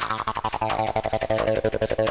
Thank nah, you.